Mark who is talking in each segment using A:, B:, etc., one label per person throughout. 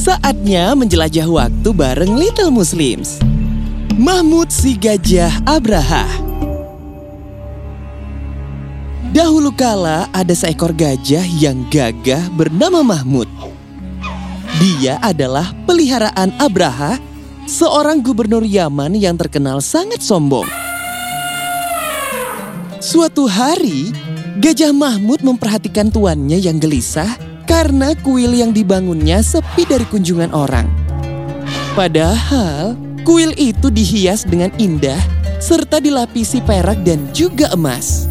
A: Saatnya menjelajah waktu bareng Little Muslims. Mahmud si gajah Abraha. Dahulu kala ada seekor gajah yang gagah bernama Mahmud. Dia adalah peliharaan Abraha, seorang gubernur Yaman yang terkenal sangat sombong. Suatu hari, Gajah Mahmud memperhatikan tuannya yang gelisah karena kuil yang dibangunnya sepi dari kunjungan orang. Padahal, kuil itu dihias dengan indah serta dilapisi perak dan juga emas.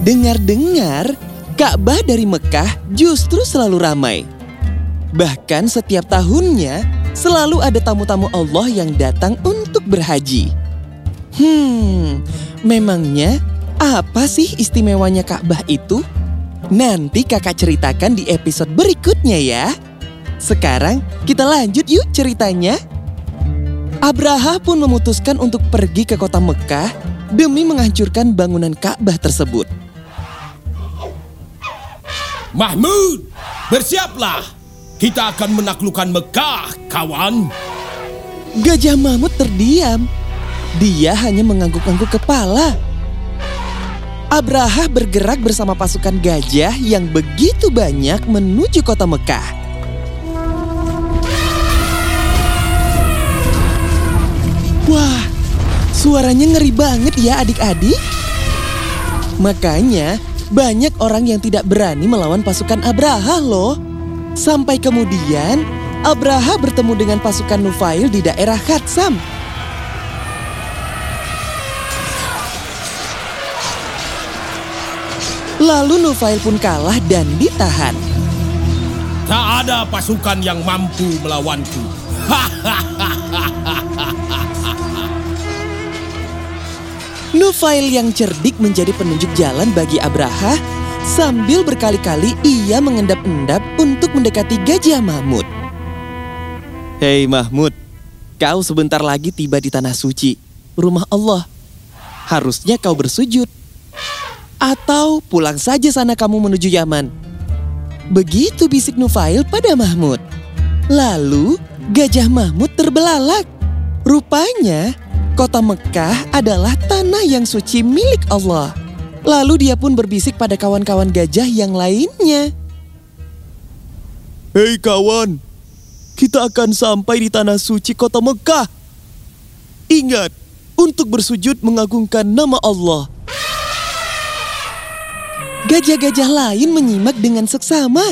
A: Dengar-dengar, Ka'bah dari Mekah justru selalu ramai. Bahkan setiap tahunnya selalu ada tamu-tamu Allah yang datang untuk berhaji. Hmm, memangnya apa sih istimewanya Ka'bah itu? Nanti kakak ceritakan di episode berikutnya ya. Sekarang kita lanjut yuk ceritanya. Abraha pun memutuskan untuk pergi ke kota Mekah demi menghancurkan bangunan Ka'bah tersebut.
B: Mahmud, bersiaplah. Kita akan menaklukkan Mekah, kawan.
A: Gajah Mahmud terdiam. Dia hanya mengangguk-angguk kepala. Abraha bergerak bersama pasukan gajah yang begitu banyak menuju kota Mekah. Wah, suaranya ngeri banget ya adik-adik. Makanya banyak orang yang tidak berani melawan pasukan Abraha loh. Sampai kemudian Abraha bertemu dengan pasukan Nufail di daerah Khatsam. Lalu Nufail pun kalah dan ditahan.
B: Tak ada pasukan yang mampu melawanku.
A: Nufail yang cerdik menjadi penunjuk jalan bagi Abraha sambil berkali-kali ia mengendap-endap untuk mendekati Gajah Mahmud. Hei Mahmud, kau sebentar lagi tiba di Tanah Suci, rumah Allah. Harusnya kau bersujud. Atau pulang saja sana kamu menuju Yaman. Begitu bisik Nufail pada Mahmud. Lalu Gajah Mahmud terbelalak. Rupanya kota Mekah adalah tanah yang suci milik Allah. Lalu dia pun berbisik pada kawan-kawan gajah yang lainnya. Hei kawan, kita akan sampai di tanah suci kota Mekah. Ingat, untuk bersujud mengagungkan nama Allah. Gajah-gajah lain menyimak dengan seksama.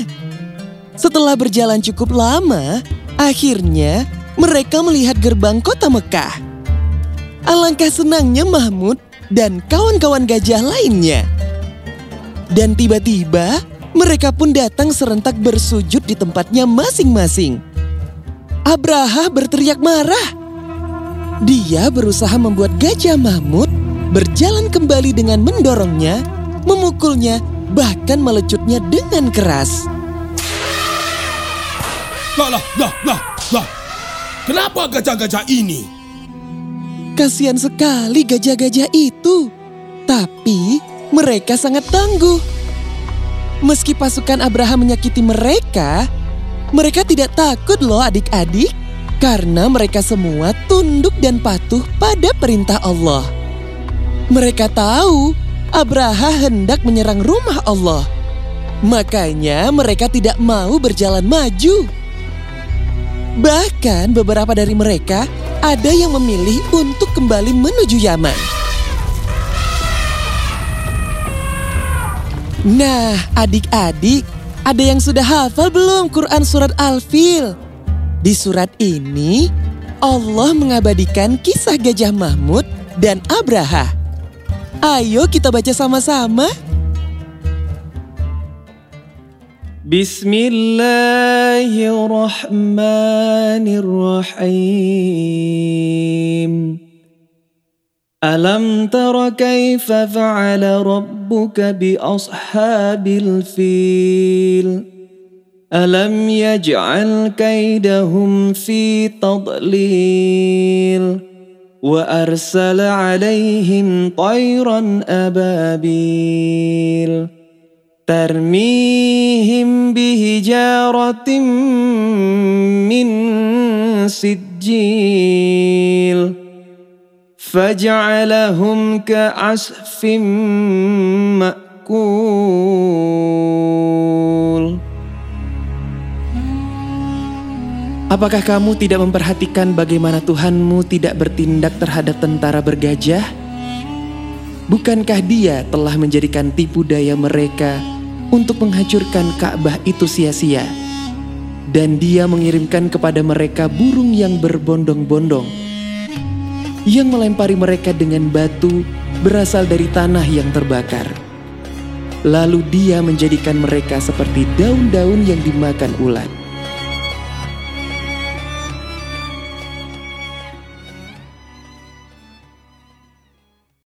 A: Setelah berjalan cukup lama, akhirnya mereka melihat gerbang kota Mekah. Alangkah senangnya Mahmud dan kawan-kawan gajah lainnya. Dan tiba-tiba mereka pun datang serentak bersujud di tempatnya masing-masing. Abraha berteriak marah. Dia berusaha membuat gajah Mahmud berjalan kembali dengan mendorongnya, memukulnya, bahkan melecutnya dengan keras.
B: Lah, lah, lah, lah, lah. Kenapa gajah-gajah ini?
A: Kasihan sekali gajah-gajah itu. Tapi mereka sangat tangguh. Meski pasukan Abraham menyakiti mereka, mereka tidak takut loh adik-adik. Karena mereka semua tunduk dan patuh pada perintah Allah. Mereka tahu Abraha hendak menyerang rumah Allah. Makanya mereka tidak mau berjalan maju. Bahkan beberapa dari mereka ada yang memilih untuk kembali menuju Yaman. Nah, adik-adik, ada yang sudah hafal belum Quran Surat Al-Fil? Di surat ini, Allah mengabadikan kisah Gajah Mahmud dan Abraha. Ayo kita baca sama-sama. Bismillahirrahmanirrahim. Alam tara kaifa fa'ala rabbuka bi ashabil fil? Alam yaj'al kaidahum fi tadlil? وأرسل عليهم طيرا أبابيل ترميهم بهجارة من سجيل فجعلهم كعسف مأكول Apakah kamu tidak memperhatikan bagaimana Tuhanmu tidak bertindak terhadap tentara bergajah? Bukankah dia telah menjadikan tipu daya mereka untuk menghancurkan Ka'bah itu sia-sia? Dan dia mengirimkan kepada mereka burung yang berbondong-bondong, yang melempari mereka dengan batu berasal dari tanah yang terbakar. Lalu dia menjadikan mereka seperti daun-daun yang dimakan ulat.